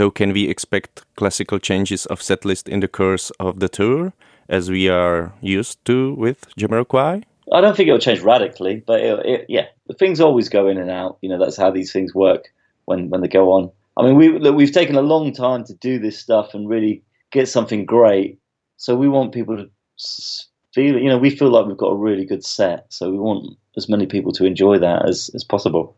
So, can we expect classical changes of setlist in the course of the tour, as we are used to with Jamiroquai? I don't think it'll change radically, but it, it, yeah, things always go in and out. You know, that's how these things work when when they go on. I mean, we look, we've taken a long time to do this stuff and really get something great. So we want people to feel, you know, we feel like we've got a really good set. So we want as many people to enjoy that as, as possible.